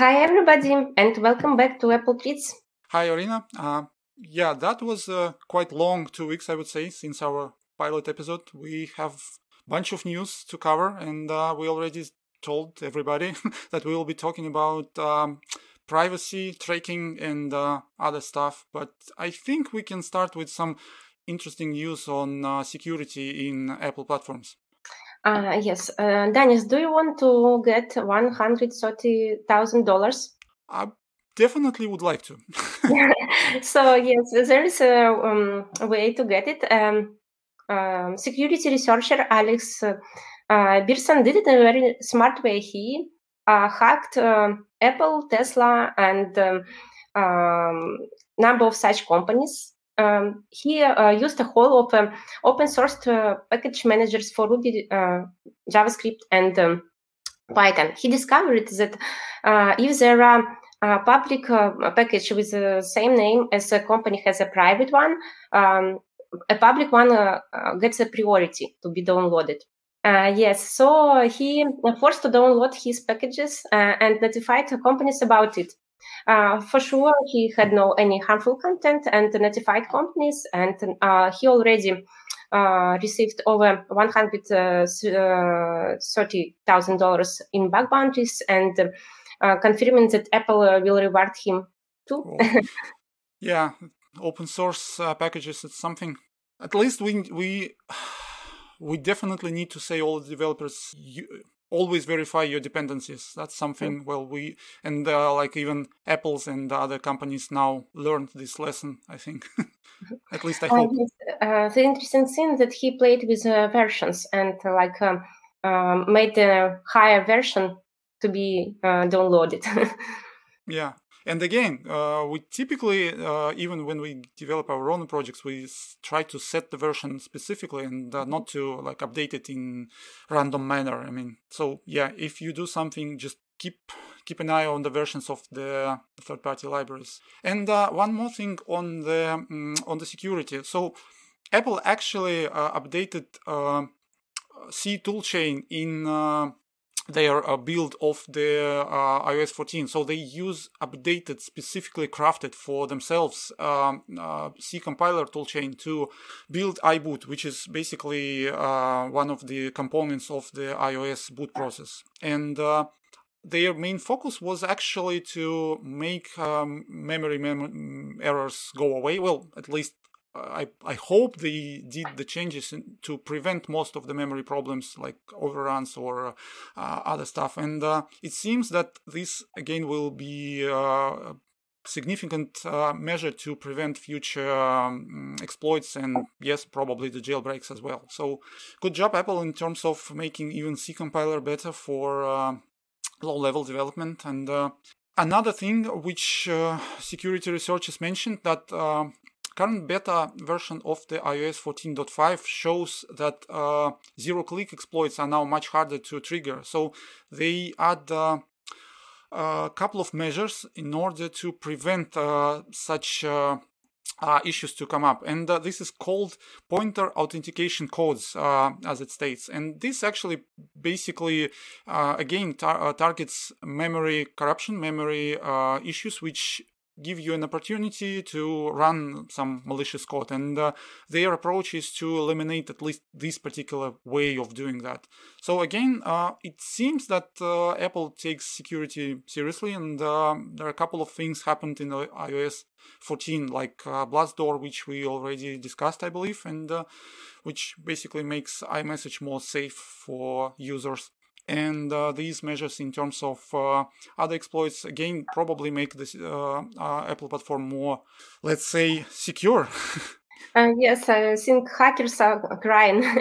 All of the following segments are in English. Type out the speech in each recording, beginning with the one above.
Hi, everybody, and welcome back to Apple Kids. Hi, Orina. Uh, yeah, that was uh, quite long two weeks, I would say, since our pilot episode. We have a bunch of news to cover, and uh, we already told everybody that we will be talking about um, privacy, tracking, and uh, other stuff. But I think we can start with some interesting news on uh, security in Apple platforms. Uh, yes, uh, Dennis, do you want to get one hundred thirty thousand dollars? I definitely would like to. so yes, there is a, um, way to get it. Um, um, security researcher Alex uh, uh did it in a very smart way. He uh, hacked uh, Apple, Tesla, and um, um, number of such companies um, he uh, used a whole of um, open source uh, package managers for Ruby, uh, JavaScript, and um, Python. He discovered that uh, if there are a public uh, package with the same name as a company has a private one, um, a public one uh, gets a priority to be downloaded. yes, so he forced to download his packages and notified companies about it. Uh, for sure, he had no any harmful content and notified companies, and uh, he already uh, received over one hundred uh, uh, thirty thousand dollars in bug bounties, and confirming that Apple will reward him too. yeah, open source packages. It's something. At least we we we definitely need to say all the developers always verify your dependencies. That's something well we and uh, like even apples and other companies now learned this lesson i think. At least i uh, hope. uh, the interesting thing that he played with uh, versions and uh, like um, um, made a higher version to be uh, downloaded. Yeah and again, uh, we typically, uh, even when we develop our own projects, we try to set the version specifically and uh, not to like update it in random manner. I mean, so yeah, if you do something, just keep keep an eye on the versions of the third-party libraries. And uh, one more thing on the um, on the security. So Apple actually uh, updated uh, C toolchain in their uh, build of the uh, iOS 14. So they use updated, specifically crafted for themselves um, uh, C compiler toolchain to build iBoot, which is basically uh, one of the components of the iOS boot process. And uh, their main focus was actually to make um, memory mem- errors go away. Well, at least I, I hope they did the changes in, to prevent most of the memory problems like overruns or uh, other stuff. And uh, it seems that this again will be uh, a significant uh, measure to prevent future um, exploits and yes, probably the jailbreaks as well. So good job Apple in terms of making even C compiler better for uh, low level development. And uh, another thing which security researchers mentioned that current beta version of the iOS 14.5 shows that uh, zero-click exploits are now much harder to trigger. So they add uh, a couple of measures in order to prevent uh, such uh, uh, issues to come up. And uh, this is called pointer authentication codes, as it states. And this actually basically, again, tar- targets memory corruption, memory issues, which give you an opportunity to run some malicious code. And uh, their approach is to eliminate at least this particular way of doing that. So again, uh, it seems that uh, Apple takes security seriously, and uh, there are a couple of things happened in iOS 14, like uh, Blastdoor, which we already discussed, I believe, and uh, which basically makes iMessage more safe for users and uh, these measures in terms of uh, other exploits again probably make this uh, uh apple platform more let's say secure. Uh, yes i think hackers are crying.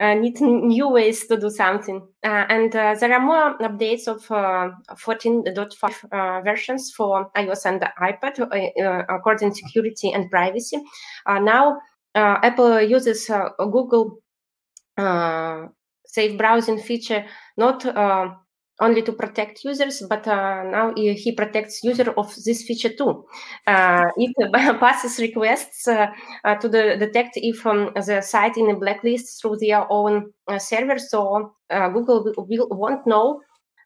Uh, need new ways to do something. And there are more updates of 14.5 versions for ios and ipad according to security and privacy. Now apple uses google uh, safe browsing feature not uh, only to protect users, but uh, now he protects user of this feature too. Uh, it passes requests uh, uh, to the, detect if um, the site in a blacklist through their own uh, server, so Google will, will, won't know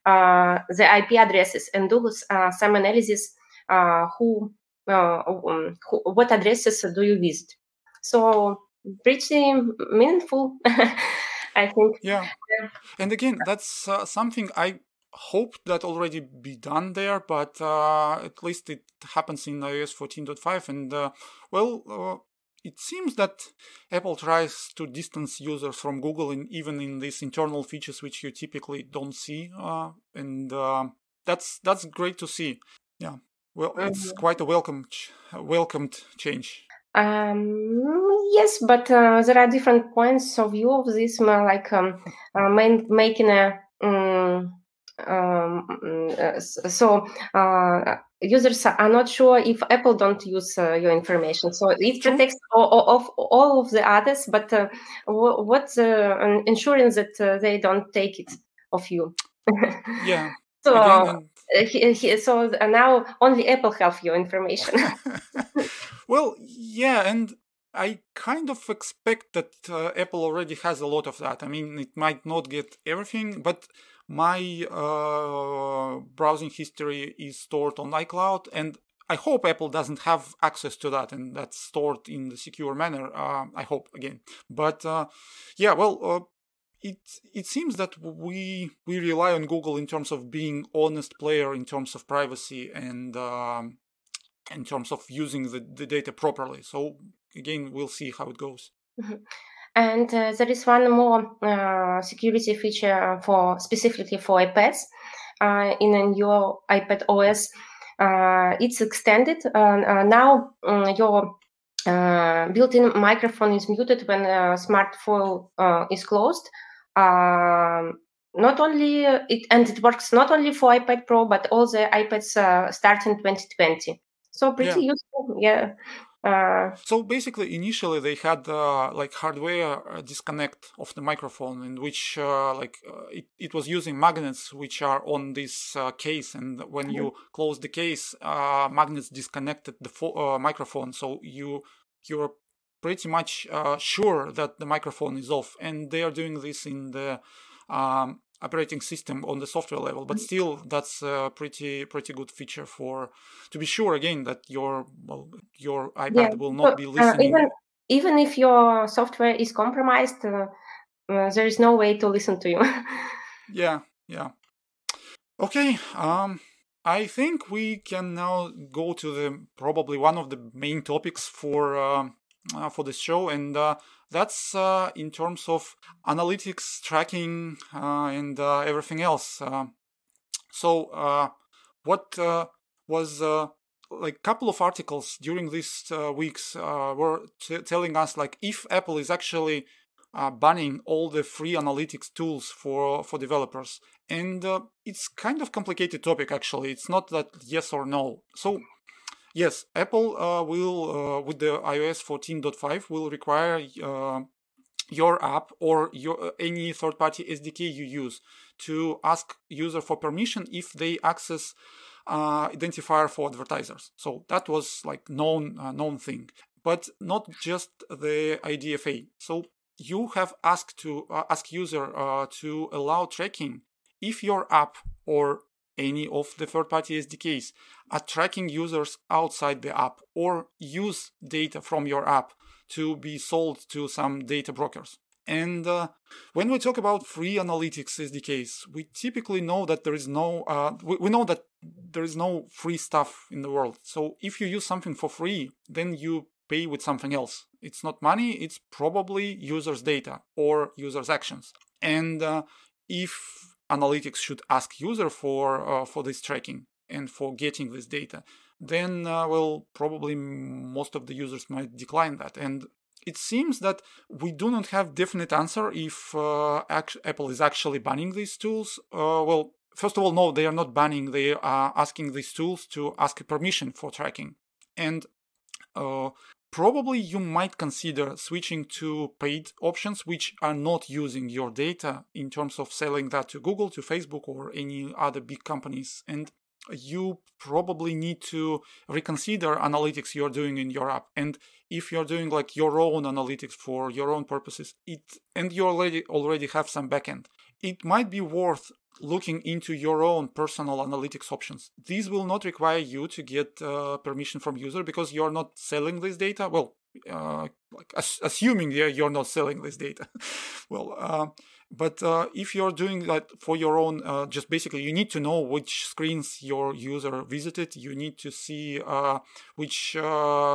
the IP addresses and do some analysis who, um, who, what addresses do you visit. So pretty meaningful, I think. Yeah, and again, that's uh, something I hope that already be done there, but uh, at least it happens in iOS 14.5, and uh, well, uh, it seems that Apple tries to distance users from Google, in, even in these internal features which you typically don't see, uh, and uh, that's that's great to see. Yeah, well, mm-hmm. it's quite a welcome welcomed change. Um, yes, but uh, there are different points of view of this, like um, uh, making a um, um, uh, so uh, users are not sure if Apple don't use uh, your information. So it protects all, of all of the others, but uh, what's uh, ensuring that they don't take it of you? yeah. so. Again, he, he, so now only Apple have your information. well, yeah, and I kind of expect that uh, Apple already has a lot of that. I mean, it might not get everything, but my uh, browsing history is stored on iCloud, and I hope Apple doesn't have access to that and that's stored in the secure manner. Uh, I hope again, but uh, yeah, well, uh, it it seems that we we rely on Google in terms of being honest player in terms of privacy and um, in terms of using the, the data properly. So again, we'll see how it goes. Mm-hmm. And uh, there is one more uh, security feature for specifically for iPads uh, in new iPad OS. Uh, it's extended. Uh, uh, now your built-in microphone is muted when a Smart Folio is closed. Um, not only it and it works not only for iPad Pro but all the iPads starting 2020. So pretty yeah. useful, yeah. Uh, so basically, initially they had uh, like hardware uh, disconnect of the microphone, in which uh, like uh, it, it was using magnets which are on this uh, case, and when you close the case, uh magnets disconnected the fo- microphone, so you you're pretty much sure that the microphone is off, and they are doing this in the um, operating system on the software level but mm-hmm. still that's a pretty pretty good feature for to be sure again that your well, your ipad yeah. will not be uh, listening uh, even even if your software is compromised uh, uh, there is no way to listen to you yeah yeah okay um i think we can now go to the probably one of the main topics for uh, uh for this show and that's uh, in terms of analytics, tracking, uh, and uh, everything else. Uh, so, uh, what uh, was like a couple of articles during these weeks were t- telling us like if Apple is actually banning all the free analytics tools for for developers, and it's kind of complicated topic actually. It's not that yes or no. So Yes, Apple uh, will, uh, with the iOS 14.5, will require uh, your app or your uh, any third-party SDK you use to ask user for permission if they access uh, identifier for advertisers. So that was like known uh, known thing, but not just the IDFA. So you have asked to ask user to allow tracking if your app or any of the third-party SDKs attracting users outside the app or use data from your app to be sold to some data brokers. And uh, when we talk about free analytics SDKs, we typically know that there is no, uh, we, we know that there is no free stuff in the world. So if you use something for free, then you pay with something else. It's not money, it's probably users' data or users' actions. And uh, if analytics should ask user for uh, for this tracking and for getting this data, then uh, well probably most of the users might decline that. And it seems that we do not have definite answer if uh, Apple is actually banning these tools. Uh, well, first of all, no, they are not banning. They are asking these tools to ask permission for tracking. And uh, probably you might consider switching to paid options which are not using your data in terms of selling that to Google, to Facebook, or any other big companies. And you probably need to reconsider analytics you're doing in your app. And if you're doing like your own analytics for your own purposes, it and you already already have some backend, it might be worth looking into your own personal analytics options. These will not require you to get uh, permission from user because you're not selling this data. Well, uh, like assuming yeah, you're not selling this data. well, uh, but uh, if you're doing that for your own, uh, just basically you need to know which screens your user visited. You need to see uh, which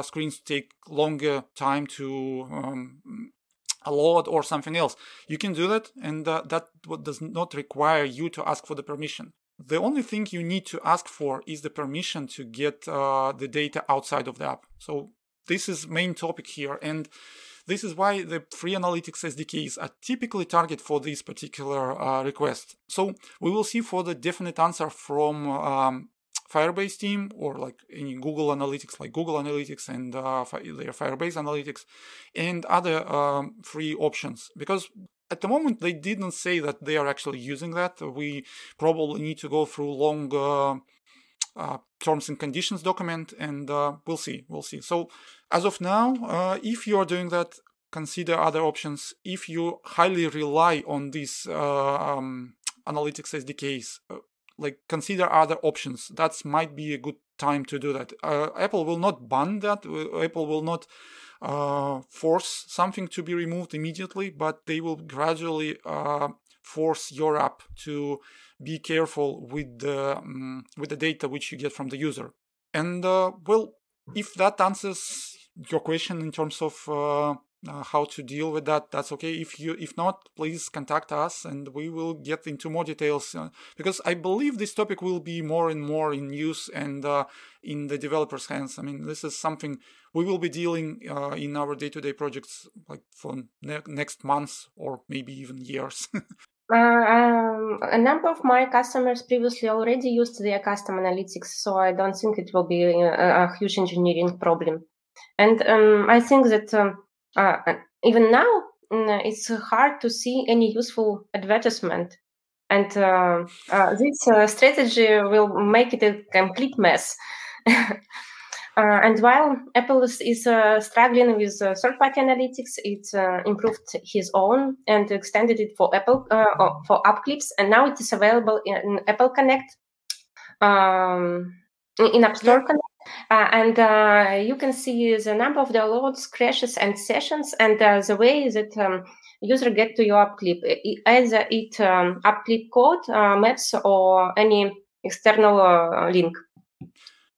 screens take longer time to um, load or something else. You can do that, and uh, that does not require you to ask for the permission. The only thing you need to ask for is the permission to get uh, the data outside of the app. So this is main topic here, and this is why the free analytics SDKs are typically target for this particular uh, request. So we will see for the definite answer from um, Firebase team or like any Google Analytics, like Google Analytics and uh, their Firebase Analytics, and other um, free options. Because at the moment they didn't say that they are actually using that. We probably need to go through long uh, uh, terms and conditions document, and uh, we'll see. We'll see. So as of now, uh, if you are doing that, consider other options. If you highly rely on these uh, um, analytics SDKs, like consider other options. That might be a good time to do that. Uh, Apple will not ban that. Apple will not uh, force something to be removed immediately, but they will gradually uh, force your app to be careful with the um, with the data which you get from the user. And uh, well, if that answers your question in terms of uh, how to deal with that that's okay. If you if not please contact us and we will get into more details uh, because i believe this topic will be more and more in use and uh, in the developers hands. I mean this is something we will be dealing uh, in our day-to-day projects like for ne- next months or maybe even years. Uh, um, a number of my customers previously already used their custom analytics, so I don't think it will be a, a huge engineering problem. And um, I think that um, uh, even now mm, it's hard to see any useful advertisement. And uh, uh, this uh, strategy will make it a complete mess. Uh, and while Apple is, is uh, struggling with uh, third-party analytics, it improved his own and extended it for Apple for App Clips, and now it is available in Apple Connect, um, in App Store. Connect, uh, and uh, you can see the number of downloads, crashes, and sessions, and uh, the way that um, user get to your app clip, either it um, app clip code, uh, maps, or any external uh, link.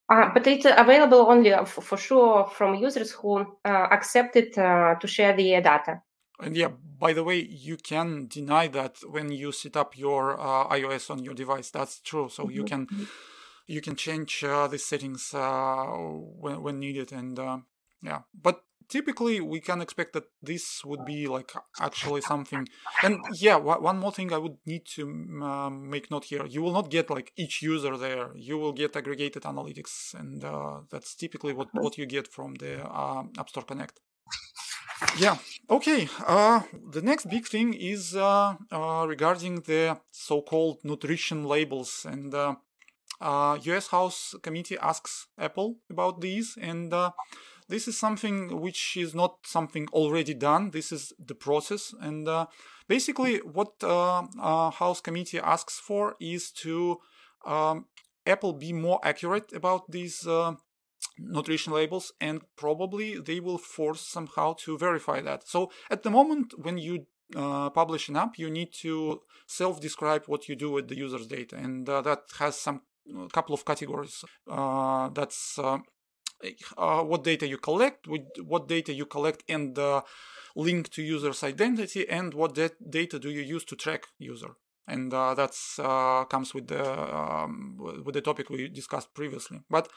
Uh, but it's available only f- for sure from users who accepted to share the data. And yeah, by the way, you can deny that when you set up your iOS on your device. That's true. So mm-hmm. you can you can change uh, the settings uh, when, when needed and uh, yeah. But typically we can expect that this would be like actually something and yeah one more thing i would need to um, make note here. You will not get like each user there. You will get aggregated analytics and uh, that's typically what, what you get from the uh, app store connect. Yeah. Okay. Uh, the next big thing is uh, regarding the so-called nutrition labels and uh, US House Committee asks Apple about these, and uh, this is something which is not something already done. This is the process, and uh, basically, what uh, uh, House Committee asks for is to um, Apple be more accurate about these uh, nutrition labels, and probably they will force somehow to verify that. So, at the moment, when you uh, publish an app, you need to self-describe what you do with the user's data, and uh, that has some a couple of categories. Uh, that's uh, uh, what data you collect, what data you collect and link to user's identity, and what data do you use to track user and uh, that's uh, comes with the um, with the topic we discussed previously. But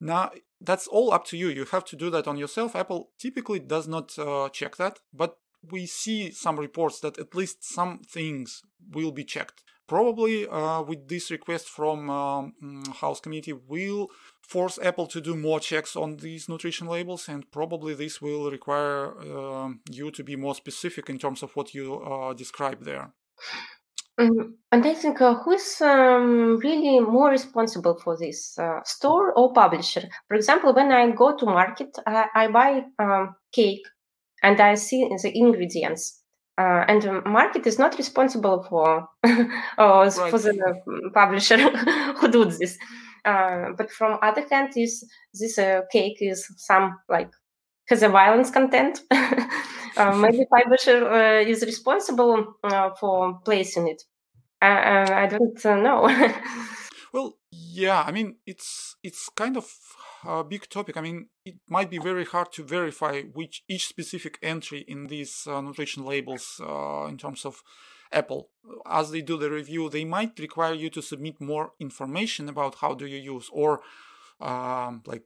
now that's all up to you. You have to do that on yourself. Apple typically does not uh, check that, but we see some reports that at least some things will be checked. Probably uh, with this request from um, House Committee will force Apple to do more checks on these nutrition labels, and probably this will require uh, you to be more specific in terms of what you uh, describe there. Mm, and I think uh, who is um, really more responsible for this, uh, store or publisher? For example, when I go to market, I buy um, cake and I see the ingredients. Uh, and the market is not responsible for right. for the publisher who does this. Uh, but from other hand, is this uh, cake is some like has a violence content. uh, maybe publisher uh, is responsible uh, for placing it. I don't know. well, yeah, I mean it's it's kind of a big topic. I mean, it might be very hard to verify which each specific entry in these uh, nutrition labels uh, in terms of Apple. As they do the review, they might require you to submit more information about how do you use or um, like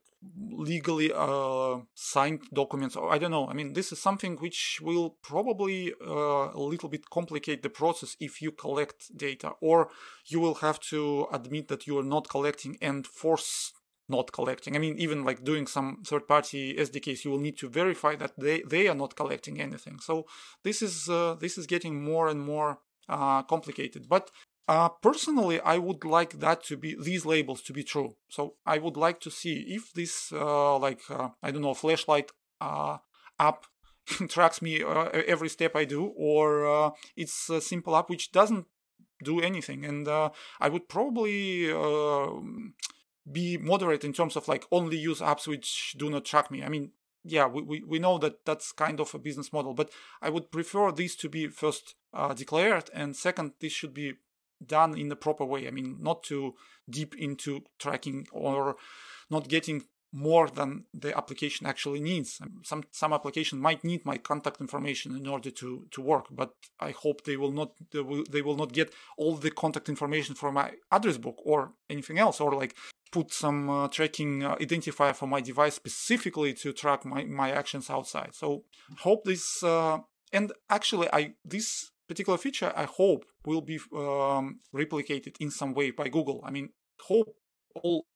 legally uh, signed documents or i don't know i mean this is something which will probably uh, a little bit complicate the process if you collect data or you will have to admit that you are not collecting and force not collecting i mean even like doing some third party sdks you will need to verify that they, they are not collecting anything so this is uh, this is getting more and more uh, complicated but uh, personally, I would like that to be these labels to be true. So I would like to see if this, uh, like uh, I don't know, flashlight uh, app tracks me every step I do, or it's a simple app which doesn't do anything. And I would probably be moderate in terms of like only use apps which do not track me. I mean, yeah, we, we, we know that that's kind of a business model, but I would prefer these to be first uh, declared, and second, this should be done in the proper way. I mean, not too deep into tracking or not getting more than the application actually needs. Some some application might need my contact information in order to to work, but I hope they will not they will, they will not get all the contact information from my address book or anything else, or like put some uh, tracking uh, identifier for my device specifically to track my my actions outside. So hope this. Uh, and actually, I this particular feature, I hope, will be um, replicated in some way by Google. I mean, hope all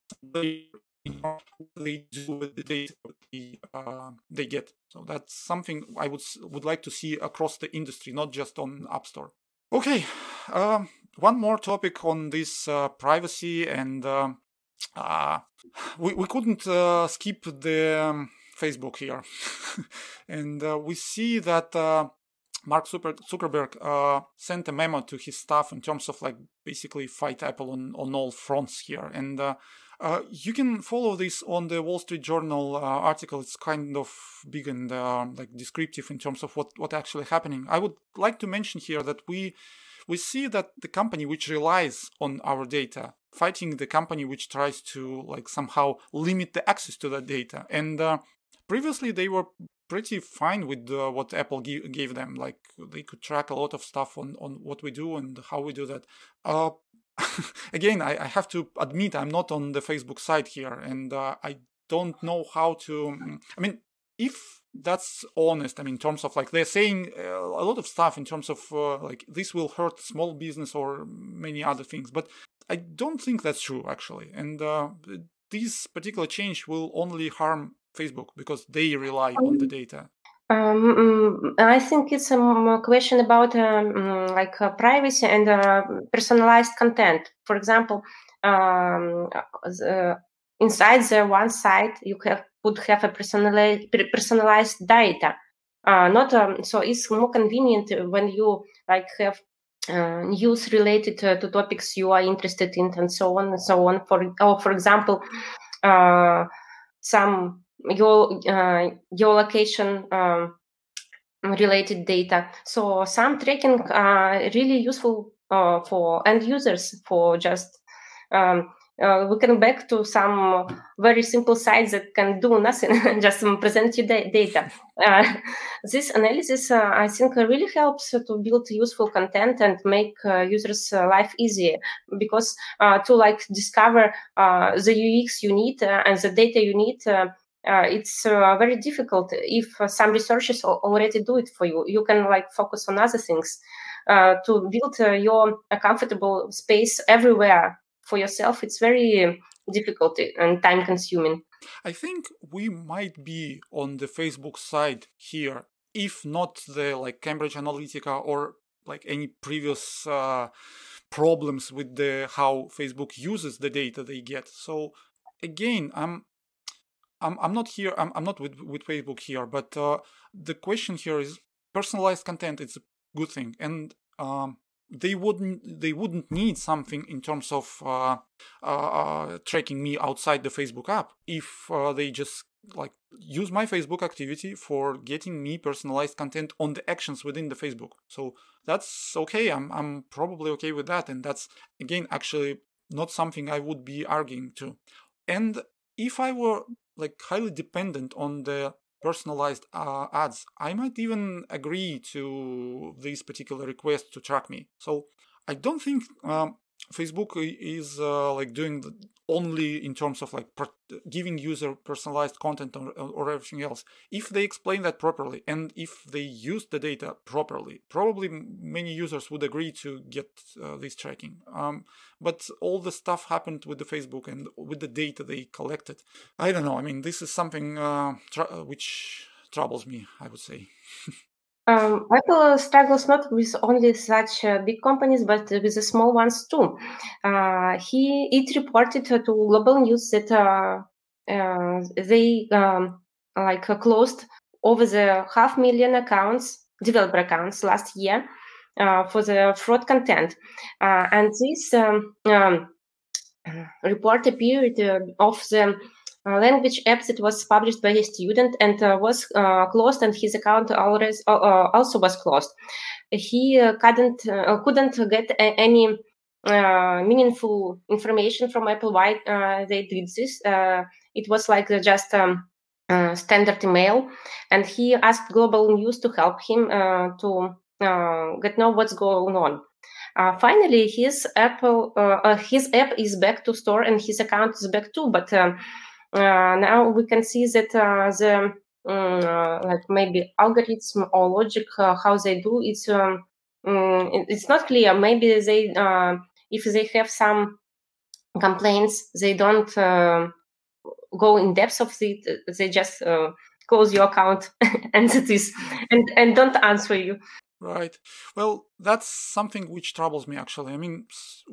they, do with the data they, uh, they get. So that's something I would would like to see across the industry, not just on App Store. Okay, um, one more topic on this uh, privacy and uh, uh, we we couldn't uh, skip the um, Facebook here, and uh, we see that Mark Zuckerberg uh, sent a memo to his staff in terms of like basically fight Apple on, on all fronts here. And uh, uh, you can follow this on the Wall Street Journal uh, article. It's kind of big and uh, like descriptive in terms of what what actually happening. I would like to mention here that we we see that the company which relies on our data fighting the company which tries to like somehow limit the access to that data and uh, previously they were pretty fine with uh, what Apple g- gave them. Like they could track a lot of stuff on on what we do and how we do that. Again, I, I, have to admit I'm not on the Facebook side here, and uh, I don't know how to. Mm, I mean, if that's honest, I mean, in terms of like they're saying uh, a lot of stuff in terms of uh, like this will hurt small business or many other things, but I don't think that's true actually, and uh, this particular change will only harm Facebook because they rely on the um, data? Um, mm, I think it's a question about um, mm, like uh, privacy and uh, personalized content. For example, um, the, inside the one site you have would have a personalized personalized data. Uh, not um, so it's more convenient when you like have uh, news related to, to, topics you are interested in and so on and so on. For or for example, uh, some your uh, your um, related data. So some tracking are really useful uh, for end users for just um, uh, back to some very simple sites that can do nothing, and just present you da- data. Uh, this analysis, uh, I think, really helps to build useful content and make uh, users' uh, life easier because uh, to like discover the UX you need and the data you need uh, it's uh, very difficult if uh, some researchers already do it for you. You can like focus on other things to build your comfortable space everywhere for yourself. It's very difficult and time consuming. I think we might be on the Facebook side here, if not the like Cambridge Analytica or like any previous uh, problems with the how Facebook uses the data they get. So again, I'm I'm, I'm not here, I'm, I'm not with, with Facebook here, but uh, the question here is personalized content. It's a good thing. And um, they wouldn't they wouldn't need something in terms of uh, uh, tracking me outside the Facebook app if uh, they just like use my Facebook activity for getting me personalized content on the actions within the Facebook. So that's okay. I'm I'm probably okay with that, and that's again actually not something I would be arguing to. And if I were like highly dependent on the personalized uh, ads. I might even agree to this particular request to track me. So I don't think um, Facebook is uh, like doing only in terms of like per- giving user personalized content or, or, everything else. If they explain that properly and if they use the data properly, probably many users would agree to get uh, this tracking. Um, but all the stuff happened with the Facebook and with the data they collected. I don't know. I mean, this is something uh, tra- which troubles me. I would say. Um, Apple struggles not with only such uh, big companies, but with the small ones too. Uh, he it reported to global news that uh, uh they um, like closed over the half million accounts, developer accounts last year uh, for the fraud content, uh, and this um, um, report appeared of the uh, language app that was published by a student and uh, was uh, closed, and his account always, also was closed. He couldn't couldn't get any meaningful information from Apple why they did this. it was like just um, uh, standard email, and he asked Global News to help him uh, to uh, get know what's going on. finally, his Apple his app is back to store and his account is back too, but um, uh, now we can see that uh, the um, like maybe algorithm or logic how they do it's um, um, it's not clear. Maybe they if they have some complaints, they don't go in depth of it. They just close your account and it is and and don't answer you Right. Well, that's something which troubles me actually. I mean,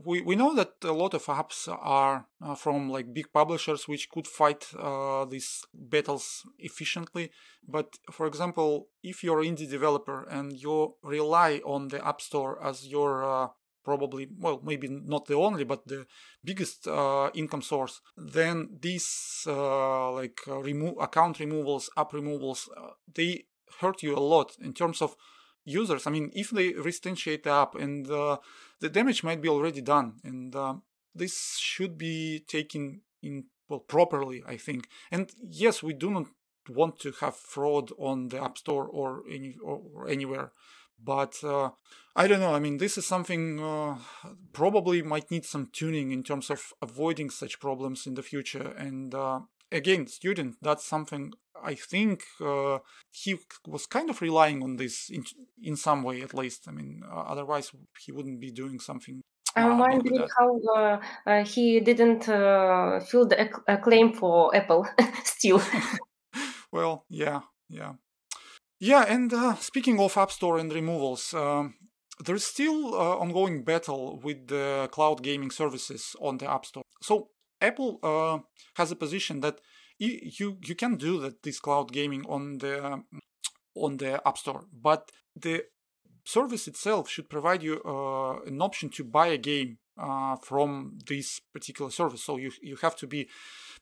we, we know that a lot of apps are uh, from like big publishers which could fight uh, these battles efficiently. But for example, if you're indie developer and you rely on the App Store as your uh, probably well maybe not the only but the biggest uh, income source then these uh, like uh, remove account removals app removals they hurt you a lot in terms of users. I mean, if they reinstantiate the app and uh, the damage might be already done, and uh, this should be taken in well properly, I think. And yes, we do not want to have fraud on the App Store or any or anywhere, but uh, I don't know. I mean, this is something uh, probably might need some tuning in terms of avoiding such problems in the future. And uh, again, student, that's something I think uh, he was kind of relying on this in, in some way, at least. I mean, uh, otherwise he wouldn't be doing something. I'm uh, wondering how uh, uh, he didn't uh, fill the a claim for Apple still. well, yeah, yeah, yeah. And speaking of App Store and removals, um, there's still ongoing battle with the cloud gaming services on the App Store. So Apple has a position that you you can do that this cloud gaming on the on the app store but the service itself should provide you uh, an option to buy a game uh, from this particular service. So you you have to be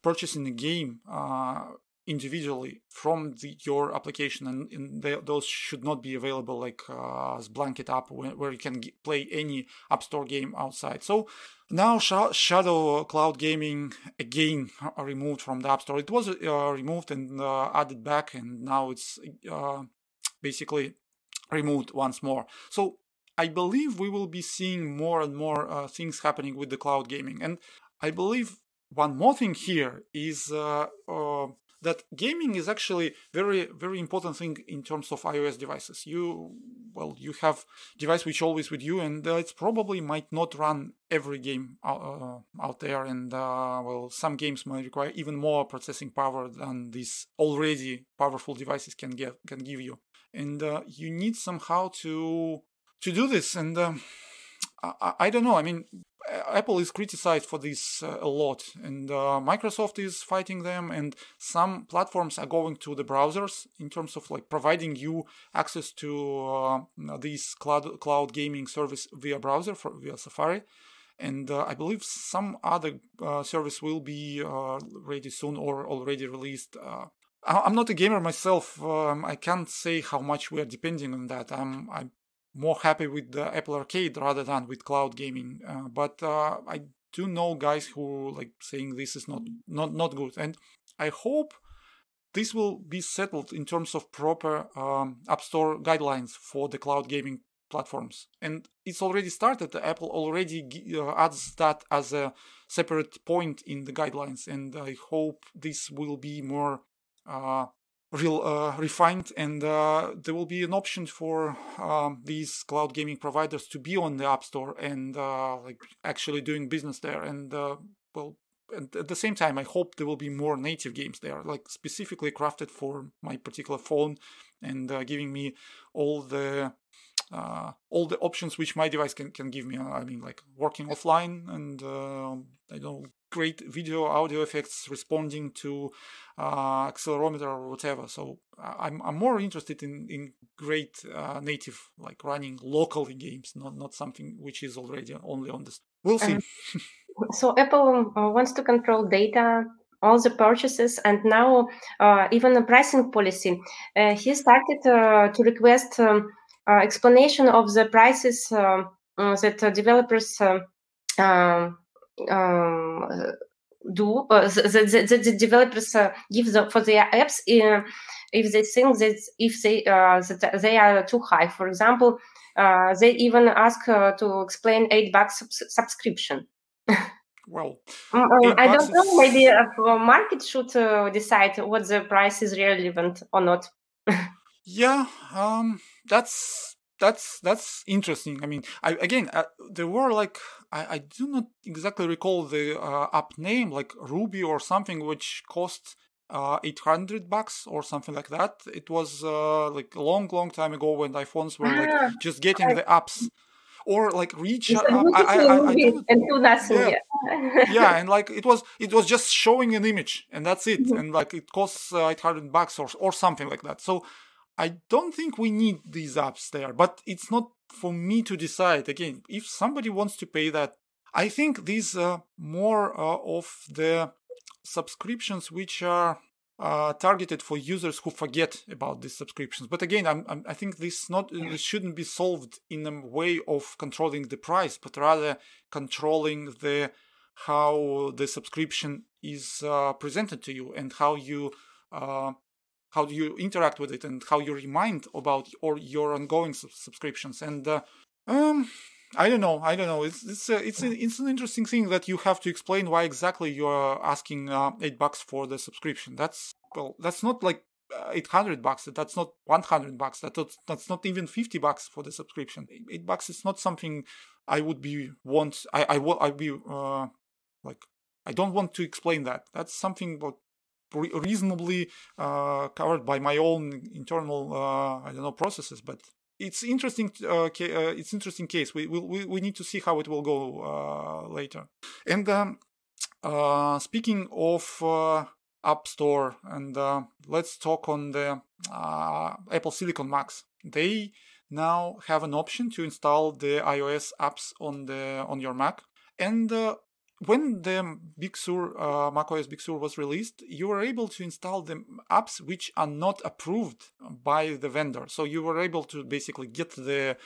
purchasing a game uh, individually from the, your application and, and they, those should not be available like uh, as blanket app where, where you can g- play any app store game outside. So now Sh- shadow cloud gaming again are removed from the app store. It was uh, removed and uh, added back and now it's uh, basically removed once more. So i believe we will be seeing more and more uh, things happening with the cloud gaming. And i believe one more thing here is uh, uh, that gaming is actually very very important thing in terms of iOS devices. You well you have device which always with you, and uh, it probably might not run every game uh, out there, and uh, well some games might require even more processing power than these already powerful devices can get can give you, and uh, you need somehow to to do this and. Um, I, I, don't know. I mean, Apple is criticized for this uh, a lot, and uh, Microsoft is fighting them, and some platforms are going to the browsers in terms of like providing you access to uh, this cloud cloud gaming service via browser for via Safari, and uh, I believe some other uh, service will be uh, ready soon or already released. I'm not a gamer myself. Um, I can't say how much we are depending on that. I'm I'm more happy with the Apple Arcade rather than with cloud gaming. Uh, but uh, I do know guys who like saying this is not not not good, and I hope this will be settled in terms of proper um, App Store guidelines for the cloud gaming platforms. And it's already started. Apple already uh, adds that as a separate point in the guidelines, and I hope this will be more uh, real uh, refined and uh, there will be an option for um, these cloud gaming providers to be on the app store and uh, like actually doing business there and uh, well and at the same time i hope there will be more native games there like specifically crafted for my particular phone and uh, giving me all the uh, all the options which my device can, can give me. I mean, like working offline and uh, I don't great video audio effects responding to uh, accelerometer or whatever. So I'm, I'm more interested in, in great uh, native, like running locally games, not, not something which is already only on this. We'll see. Um, so Apple uh, wants to control data all the purchases and now uh, even the pricing policy. Uh, he started uh, to request um, explanation of the prices uh, that developers um, um do the, the, the, developers give the, for their apps if they think that if they that they are too high. For example, they even ask to explain eight bucks subscription. well um, i don't know maybe a market should uh, decide what the price is relevant or not yeah um that's that's that's interesting. I mean, I, again, uh, there were like I, I do not exactly recall the uh, app name, like Ruby or something, which cost uh, 800 bucks or something like that. It was uh, like a long, long time ago when iPhones were like ah, just getting I, the apps. Or like reach, uh, I, I, I, I yeah, yeah, and like it was, it was just showing an image, and that's it, mm-hmm. and like it costs uh, eight hundred bucks or or something like that. So I don't think we need these apps there, but it's not for me to decide. Again, if somebody wants to pay that, I think these are more uh, of the subscriptions which are uh, targeted for users who forget about these subscriptions. But again, I'm, I'm, i think this not this shouldn't be solved in a way of controlling the price, but rather controlling the how the subscription is uh, presented to you and how you uh, how do you interact with it and how you remind about or your ongoing subscriptions and uh, um I don't know. I don't know. It's it's a, it's a, it's an interesting thing that you have to explain why exactly you're asking uh, eight bucks for the subscription. That's well, that's not like uh, eight hundred bucks. That's not one hundred bucks. That that's not even fifty bucks for the subscription. Eight bucks is not something I would be want. I I will I be uh like I don't want to explain that. That's something reasonably uh, covered by my own internal uh, I don't know processes, but it's interesting. Uh, ca- it's interesting case. We, we we need to see how it will go later. And um, speaking of App Store, and uh, let's talk on the uh, Apple Silicon Macs. They now have an option to install the iOS apps on the on your Mac, and uh, when the Big Sur, uh, macOS Big Sur was released, you were able to install the apps which are not approved by the vendor. So you were able to basically get the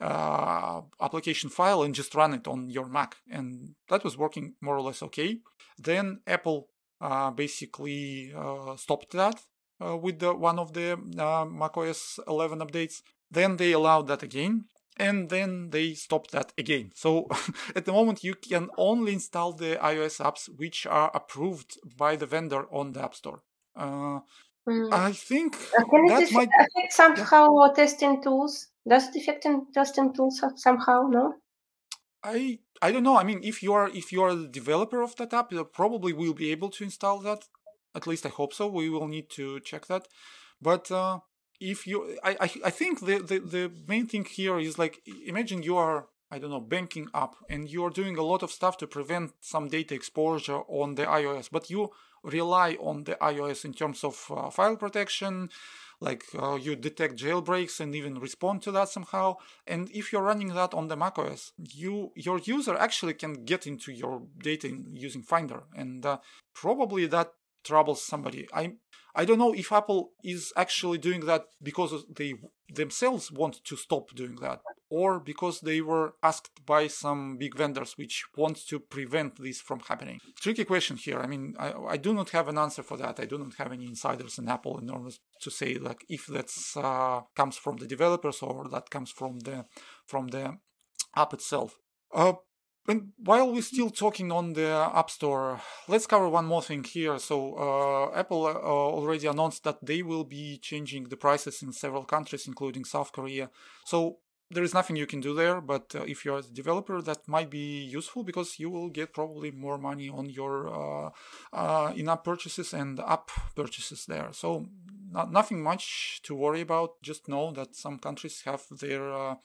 uh, application file and just run it on your Mac, and that was working more or less okay. Then Apple uh, basically uh, stopped that uh, with the, one of the uh, macOS 11 updates. Then they allowed that again, and then they stopped that again. So at the moment, you can only install the iOS apps which are approved by the vendor on the App Store. Uh, mm. I think uh, can it might... affect somehow yeah. testing tools? Does it affect testing tools somehow? No. I I don't know. I mean, if you are if you are the developer of that app, you probably will be able to install that. At least I hope so. We will need to check that. But uh, if you I, I, I think the, the the main thing here is like imagine you are I don't know, banking app and you're doing a lot of stuff to prevent some data exposure on the iOS, but you rely on the iOS in terms of uh, file protection, like uh, you detect jailbreaks and even respond to that somehow. And if you're running that on the macOS, you your user actually can get into your data in, using Finder, and uh, probably that troubles somebody. I I don't know if Apple is actually doing that because they themselves want to stop doing that, or because they were asked by some big vendors which want to prevent this from happening. Tricky question here. I mean, I, I do not have an answer for that. I do not have any insiders in Apple in order to say like if that uh, comes from the developers or that comes from the from the app itself. Uh, and while we're still talking on the App Store, let's cover one more thing here. So, uh, Apple uh, already announced that they will be changing the prices in several countries, including South Korea. So, there is nothing you can do there, but uh, if you're a developer, that might be useful because you will get probably more money on your uh, uh, in-app purchases and app purchases there. So, not, nothing much to worry about. Just know that some countries have their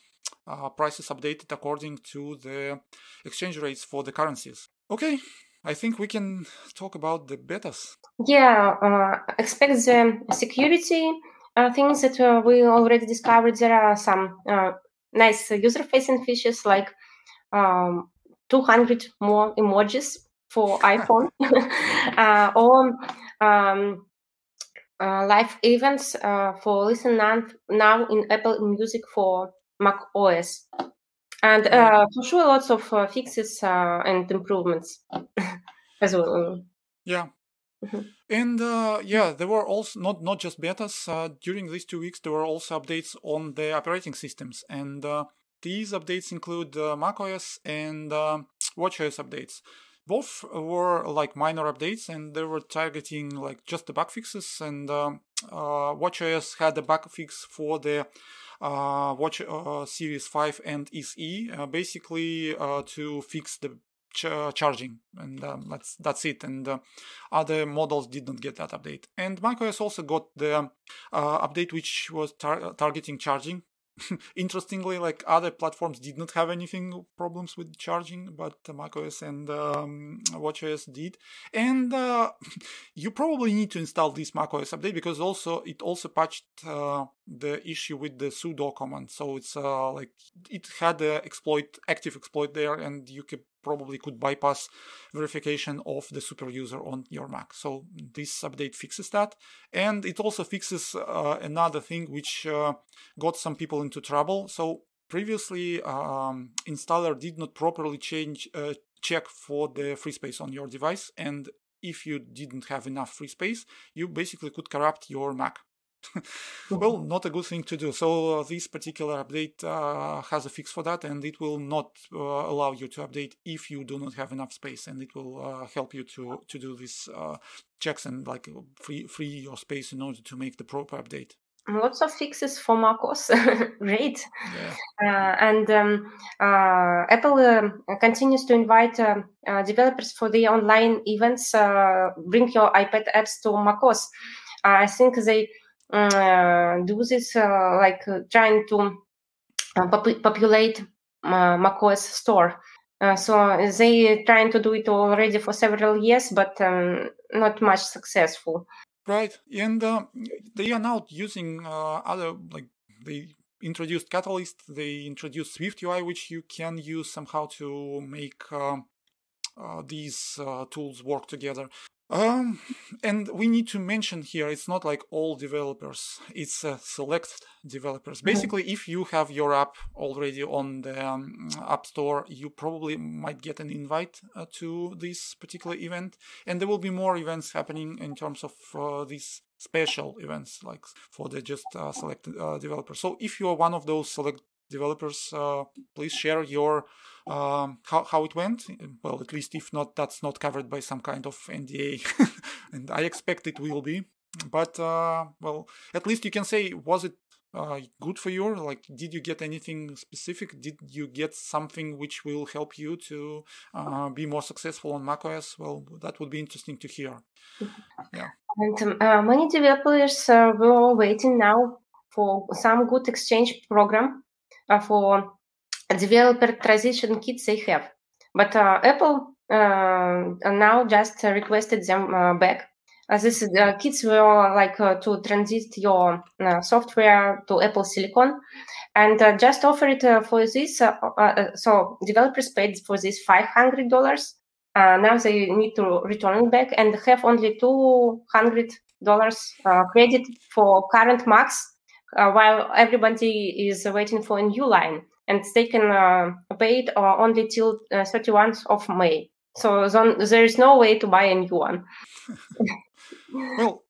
uh, prices updated according to the exchange rates for the currencies. Okay, I think we can talk about the betas. Yeah, uh, expect the security uh, things that uh, we already discovered. There are some uh, nice user-facing features like um, 200 more emojis for iPhone uh, or um, uh, live events for listen now in Apple Music for Mac OS. And uh, for sure, lots of uh, fixes uh, and improvements as well. Yeah. Mm-hmm. And uh, yeah, there were also not not just betas. Uh, during these two weeks, there were also updates on the operating systems, and uh, these updates include macOS and WatchOS updates. Both were like minor updates, and they were targeting like just the bug fixes. And WatchOS had a bug fix for the uh, watch uh, Series 5 and SE, uh, basically to fix the ch- charging, and um, that's that's it. And other models did not get that update. And macOS also got the update which was tar- targeting charging interestingly, like other platforms did not have anything problems with charging, but macOS and um, WatchOS did. And uh, you probably need to install this macOS update because also it also patched uh, the issue with the sudo command. So it's uh, like it had an exploit, active exploit there, and you could probably could bypass verification of the super user on your Mac. So this update fixes that. And it also fixes uh, another thing which uh, got some people into trouble. So previously, um, installer did not properly change uh, check for the free space on your device. And if you didn't have enough free space, you basically could corrupt your Mac. well, not a good thing to do. So uh, this particular update uh, has a fix for that, and it will not uh, allow you to update if you do not have enough space, and it will uh, help you to to do these uh, checks and like free free your space in order to make the proper update. Lots of fixes for macOS, great, yeah. Uh, and um, Apple um, continues to invite developers for the online events. bring your iPad apps to macOS. I think they uh, do this uh, like uh, trying to pop- populate macOS store. so they trying to do it already for several years, but um, not much successful. Right, and they are now using other like they introduced Catalyst, they introduced SwiftUI, which you can use somehow to make uh, uh, these uh, tools work together. Um, and we need to mention here, it's not like all developers, it's uh, select developers. Mm-hmm. Basically, if you have your app already on the um, App Store, you probably might get an invite uh, to this particular event. And there will be more events happening in terms of uh, these special events, like for the just uh, select uh, developers. So if you are one of those select developers, uh, please share your um, how, how it went. Well, at least if not, that's not covered by some kind of NDA, and I expect it will be. But uh, well, at least you can say, was it uh, good for you? Like, did you get anything specific? Did you get something which will help you to uh, be more successful on macOS? Well, that would be interesting to hear. Yeah. And um, uh, many developers uh, were waiting now for some good exchange program uh, for developer transition kits they have. But uh, Apple uh, now just requested them uh, back uh, this uh, kits were like uh, to transit your software to Apple Silicon, and just offer it for this. so developers paid for this five hundred dollars. now they need to return it back and have only two hundred dollars credit for current Macs, while everybody is waiting for a new line and they can uh, pay it uh, only till uh, 31st of May. So there is no way to buy a new one. well,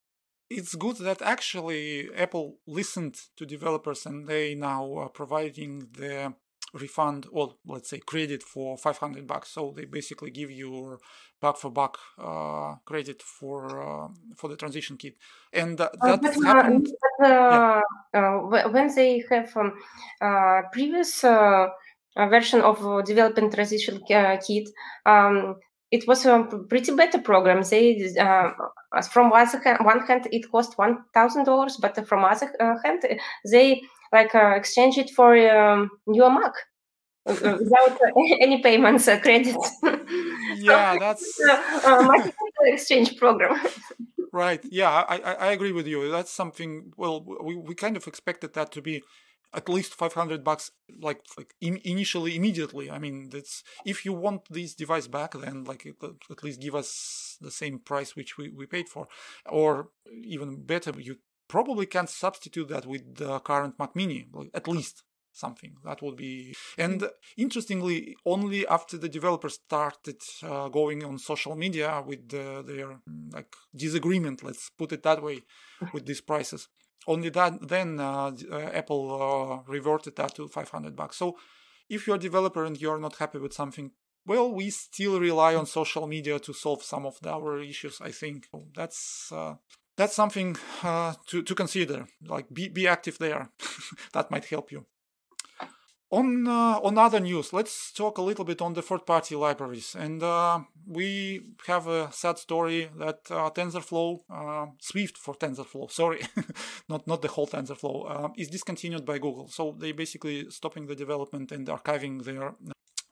it's good that actually Apple listened to developers and they now are providing the refund or let's say credit for 500 bucks so they basically give you buck for buck uh, credit for uh, for the transition kit and uh, that uh, happened but, yeah. Uh, when they have um, uh, previous version of developing transition kit um, it was a pretty better program. They, uh, from one hand, it cost one thousand dollars, but from other uh, hand, they like uh, exchange it for um, new Mac uh, uh, without any payments uh, credits. yeah, that's uh, exchange program. right. Yeah, I, I agree with you. That's something. Well, we we kind of expected that to be at least 500 bucks like like in, initially immediately i mean that's if you want this device back then like at least give us the same price which we, we paid for or even better you probably can substitute that with the current mac mini at least something that would be and interestingly only after the developers started uh, going on social media with uh, their like disagreement let's put it that way with these prices only that then uh, uh, Apple uh, reverted that to 500 bucks. So if you're a developer and you're not happy with something, well, we still rely on social media to solve some of our issues. I think that's uh, that's something uh, to to consider. Like be be active there. that might help you. On uh, on other news, let's talk a little bit on the third-party libraries, and uh, we have a sad story that uh, TensorFlow, uh, Swift for TensorFlow, sorry, not not the whole TensorFlow, uh, is discontinued by Google. So they basically stopping the development and archiving their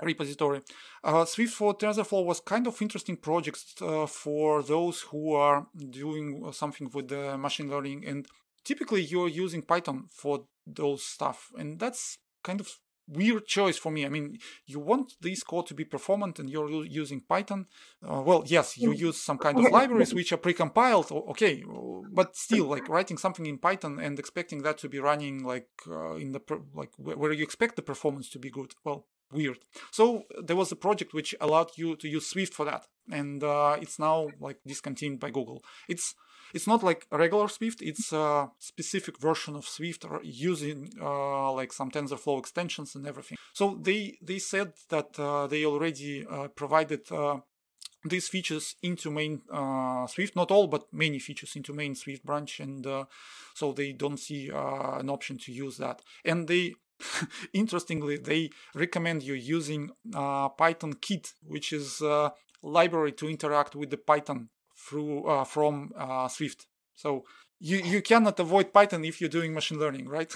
repository. Uh, Swift for TensorFlow was kind of interesting project uh, for those who are doing something with uh, machine learning and typically you're using Python for those stuff and that's kind of weird choice for me. I mean, you want this code to be performant and you're using Python. Uh, well, yes, you use some kind of libraries which are precompiled, okay, but still, like writing something in Python and expecting that to be running like uh, in the like where you expect the performance to be good. Well, weird. So there was a project which allowed you to use Swift for that, and uh, it's now like discontinued by Google. It's it's not like regular Swift. It's a specific version of Swift using uh, like some TensorFlow extensions and everything. So they they said that uh, they already uh, provided uh, these features into main uh, Swift, not all, but many features into main Swift branch, and uh, so they don't see uh, an option to use that. And they, interestingly, they recommend you using uh, PythonKit, which is a library to interact with the Python through uh, from uh, Swift. So you you cannot avoid Python if you're doing machine learning, right?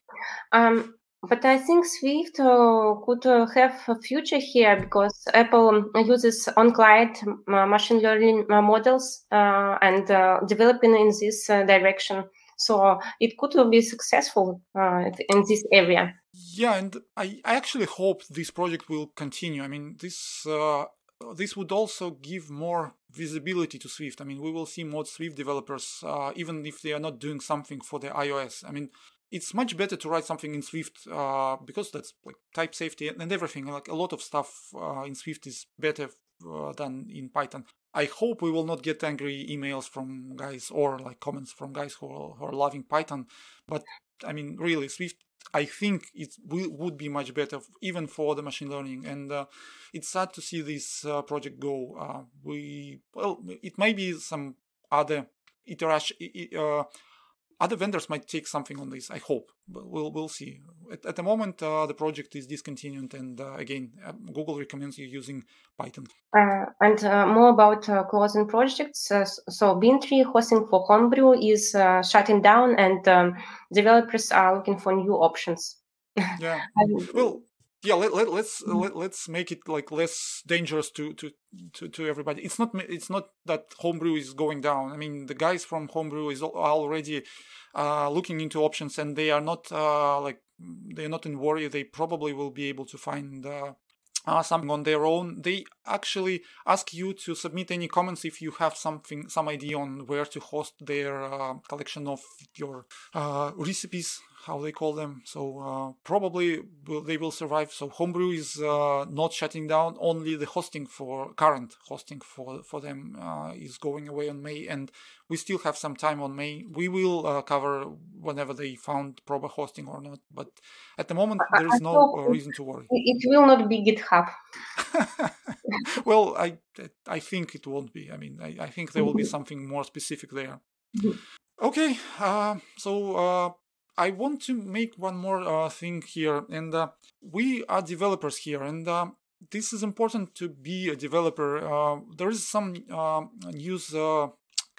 um, but I think Swift uh, could uh, have a future here because Apple uses on-client machine learning uh, models uh, and developing in this direction. So it could be successful in this area. Yeah, and I, I actually hope this project will continue. I mean, this this would also give more visibility to Swift. I mean, we will see more Swift developers, uh, even if they are not doing something for the iOS. I mean, it's much better to write something in Swift uh, because that's like type safety and everything. Like a lot of stuff uh, in Swift is better uh, than in Python. I hope we will not get angry emails from guys or like comments from guys who are, who are loving Python. But I mean, really, Swift I think it would be much better even for the machine learning. And uh, it's sad to see this uh, project go. Uh, we well, it may be some other iteration. Other vendors might take something on this. I hope. We'll we'll see. At, at the moment, uh, the project is discontinued, and uh, again, uh, Google recommends you using Python. Uh, and uh, more about uh, closing projects. so Bintray hosting for Homebrew is shutting down, and um, developers are looking for new options. Yeah. well, yeah let, let, let's mm. let, let's make it like less dangerous to, to to to everybody it's not it's not that homebrew is going down i mean the guys from homebrew is already uh, looking into options and they are not uh, like they're not in worry they probably will be able to find uh, uh, something on their own. They actually ask you to submit any comments if you have something, some idea on where to host their uh, collection of your uh, recipes, how they call them. So uh, probably will, they will survive. So Homebrew is uh, not shutting down. Only the hosting for current hosting for for them uh, is going away on May, and we still have some time on May. We will uh, cover whenever they found proper hosting or not. But at the moment, there is no uh, reason to worry. It will not be GitHub. well, I I think it won't be. I mean, I, I think there will be mm-hmm. something more specific there. Mm-hmm. Okay, uh, so uh, I want to make one more uh, thing here, and uh, we are developers here, and uh, this is important to be a developer. Uh, there is some uh, news uh,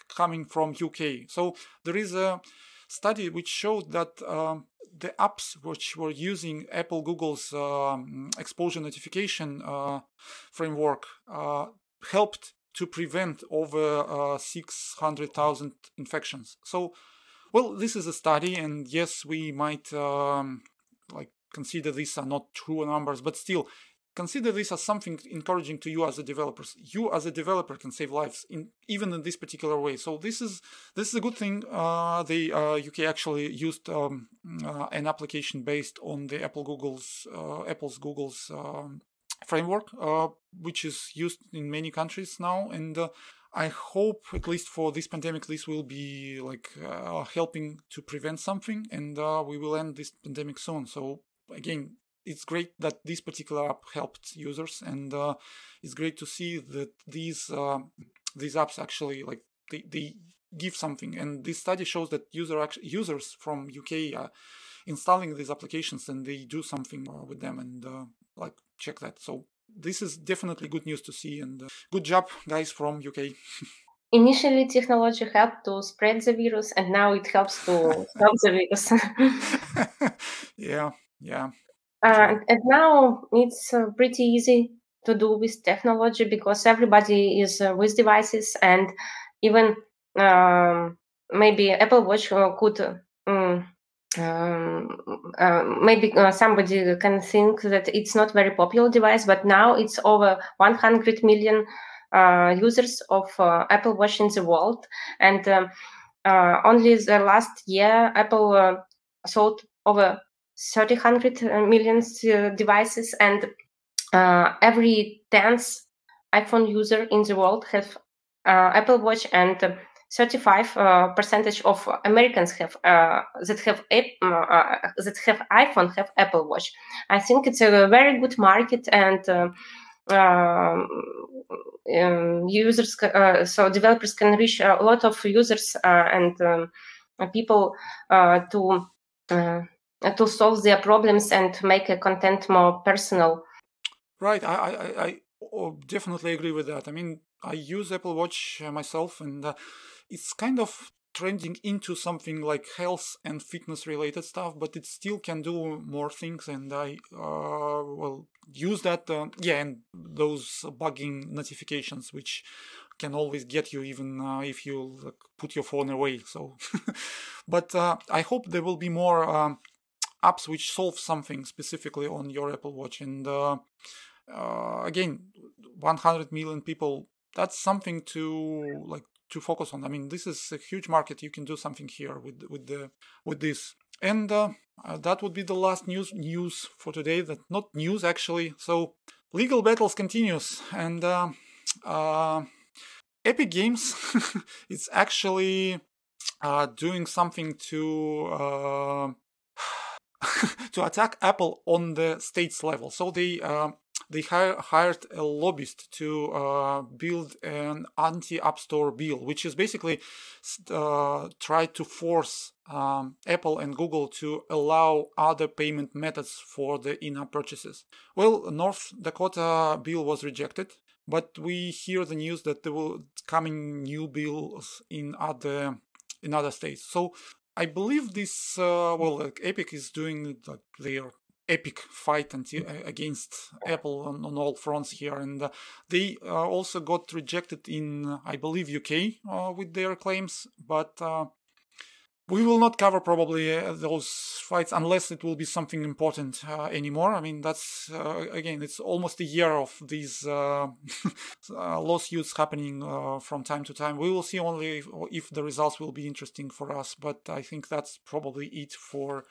coming from UK. So there is a study which showed that the apps which were using Apple Google's um, exposure notification framework helped to prevent over 600,000 infections. So well, this is a study, and yes, we might um, like consider these are not true numbers, but still, consider this as something encouraging to you as a developer. You as a developer can save lives in even in this particular way. So this is this is a good thing. Uh, the uh, UK actually used um, uh, an application based on the Apple Google's uh, Apple's Google's um, framework, uh, which is used in many countries now, and uh, I hope, at least for this pandemic, this will be like uh, helping to prevent something, and uh, we will end this pandemic soon. So again, it's great that this particular app helped users, and uh, it's great to see that these uh, these apps actually like they, they give something. And this study shows that user actually, users from UK are installing these applications and they do something uh, with them, and uh, like check that. So this is definitely good news to see and uh, good job guys from uk initially technology helped to spread the virus and now it helps to stop the virus. Yeah yeah. Uh, and now it's uh, pretty easy to do with technology because everybody is uh, with devices and even um, maybe apple watch uh, could um, um, uh, maybe uh, somebody can think that it's not very popular device, but now it's over 100 million uh, users of uh, Apple Watch in the world, and um, uh, only the last year Apple sold over 300 million devices, and every tenth iPhone user in the world have Apple Watch, and 35 uh, percentage of Americans have uh, that have uh, that have iPhone have Apple Watch. I think it's a very good market and. Um, um, users, uh, so developers can reach a lot of users uh, and um, people uh, to to solve their problems and make a content more personal. Right, I I, I definitely agree with that. I mean, I use Apple Watch myself, and it's kind of trending into something like health and fitness related stuff but it still can do more things and i uh, will use that uh, yeah and those bugging notifications which can always get you even uh, if you like, put your phone away so. But uh, i hope there will be more um, apps which solve something specifically on your apple watch and uh, uh, again 100 million people that's something to like to focus on. I mean, this is a huge market. You can do something here with with the with this. And uh, uh, that would be the last news news for today. That not news actually. So legal battles continues, and uh, uh Epic Games is actually uh, doing something to uh, to attack Apple on the states level. So they they hired a lobbyist to uh, build an anti-app store bill, which is basically uh, try to force um, Apple and Google to allow other payment methods for the in-app purchases. Well, North Dakota bill was rejected, but we hear the news that there will coming new bills in other in other states. So I believe this uh, well, like Epic is doing like their epic fight until, against Apple on, on, all fronts here, and uh, they uh, also got rejected in, I believe, UK uh, with their claims. But we will not cover probably uh, those fights unless it will be something important uh, anymore. I mean, that's uh, again, it's almost a year of these uh, uh, lawsuits happening uh, from time to time. We will see only if, the results will be interesting for us, but I think that's probably it for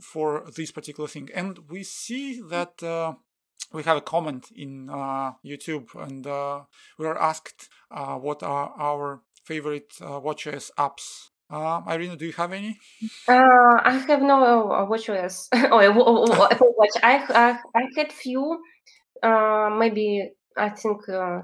for this particular thing. And we see that. we have a comment in YouTube, and we are asked what are our favorite WatchOS apps uh, Irina, do you have any? Uh, I have no uh, WatchOS. oh, Apple Watch. I, I I had few. Uh, maybe I think uh,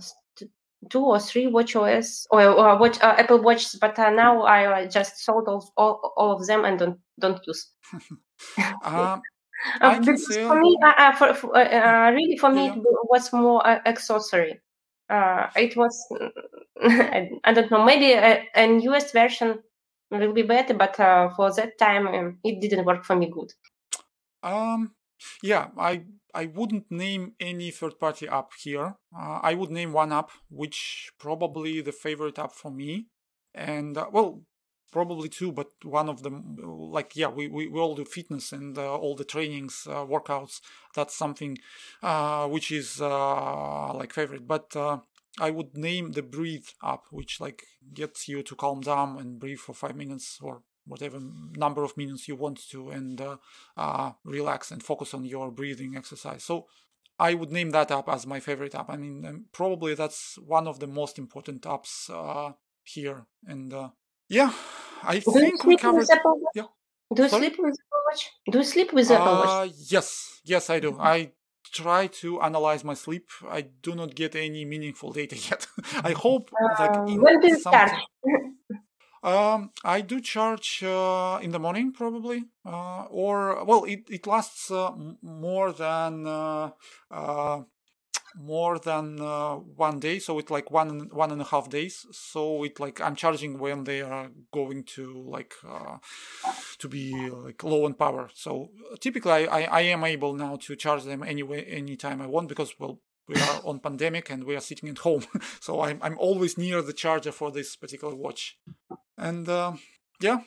two or three WatchOS or uh, watch uh, Apple Watches, but uh, now I just sold all, all, all of them and don't don't use. um, uh, for me, uh, uh, for, for uh, really for me, yeah. it was more uh, accessory. Uh, it was I, I don't know maybe a, a newest version will be better, but uh, for that time um, it didn't work for me good. Um, yeah, I I wouldn't name any third party app here. Uh, I would name one app, which probably the favorite app for me, and uh, well, probably two, but one of them, like yeah, we we, we all do fitness and uh, all the trainings, uh, workouts. That's something uh, which is uh, like favorite, but I would name the breathe app, which like gets you to calm down and breathe for five minutes or whatever number of minutes you want to and uh, uh, relax and focus on your breathing exercise. So I would name that app as my favorite app. I mean, um, probably that's one of the most important apps uh, here. And uh, yeah, I Do think we covered. Yeah. Do you Sorry? sleep with Apple Watch? Do you sleep with Apple Watch? Uh, yes, yes, I do. Mm-hmm. I try to analyze my sleep. I do not get any meaningful data yet. I hope like uh, when do you start? Um, I do charge uh, in the morning probably, uh, or well, it it lasts uh, more than uh, uh, more than uh, one day. So it's like one one and a half days. So it like i'm charging when they are going to like to be like low on power. So typically I, I am able now to charge them anyway anytime i want because well we are on pandemic and we are sitting at home. So i'm, I'm always near the charger for this particular watch and uh, yeah.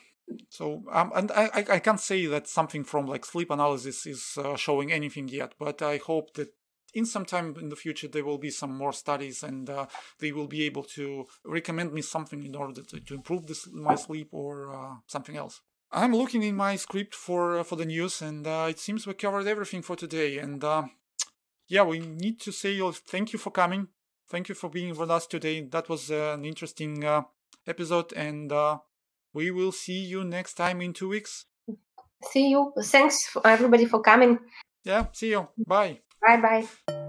So um, and I, I can't say that something from like sleep analysis is uh, showing anything yet but i hope that in some time in the future there will be some more studies and uh, they will be able to recommend me something in order to, to improve this, my sleep or uh, something else. I'm looking in my script for uh, for the news and uh, it seems we covered everything for today and uh, yeah we need to say thank you for coming. Thank you for being with us today. That was an interesting episode and uh, we will see you next time in two weeks. See you. Thanks everybody for coming. Yeah see you. Bye. Bye bye.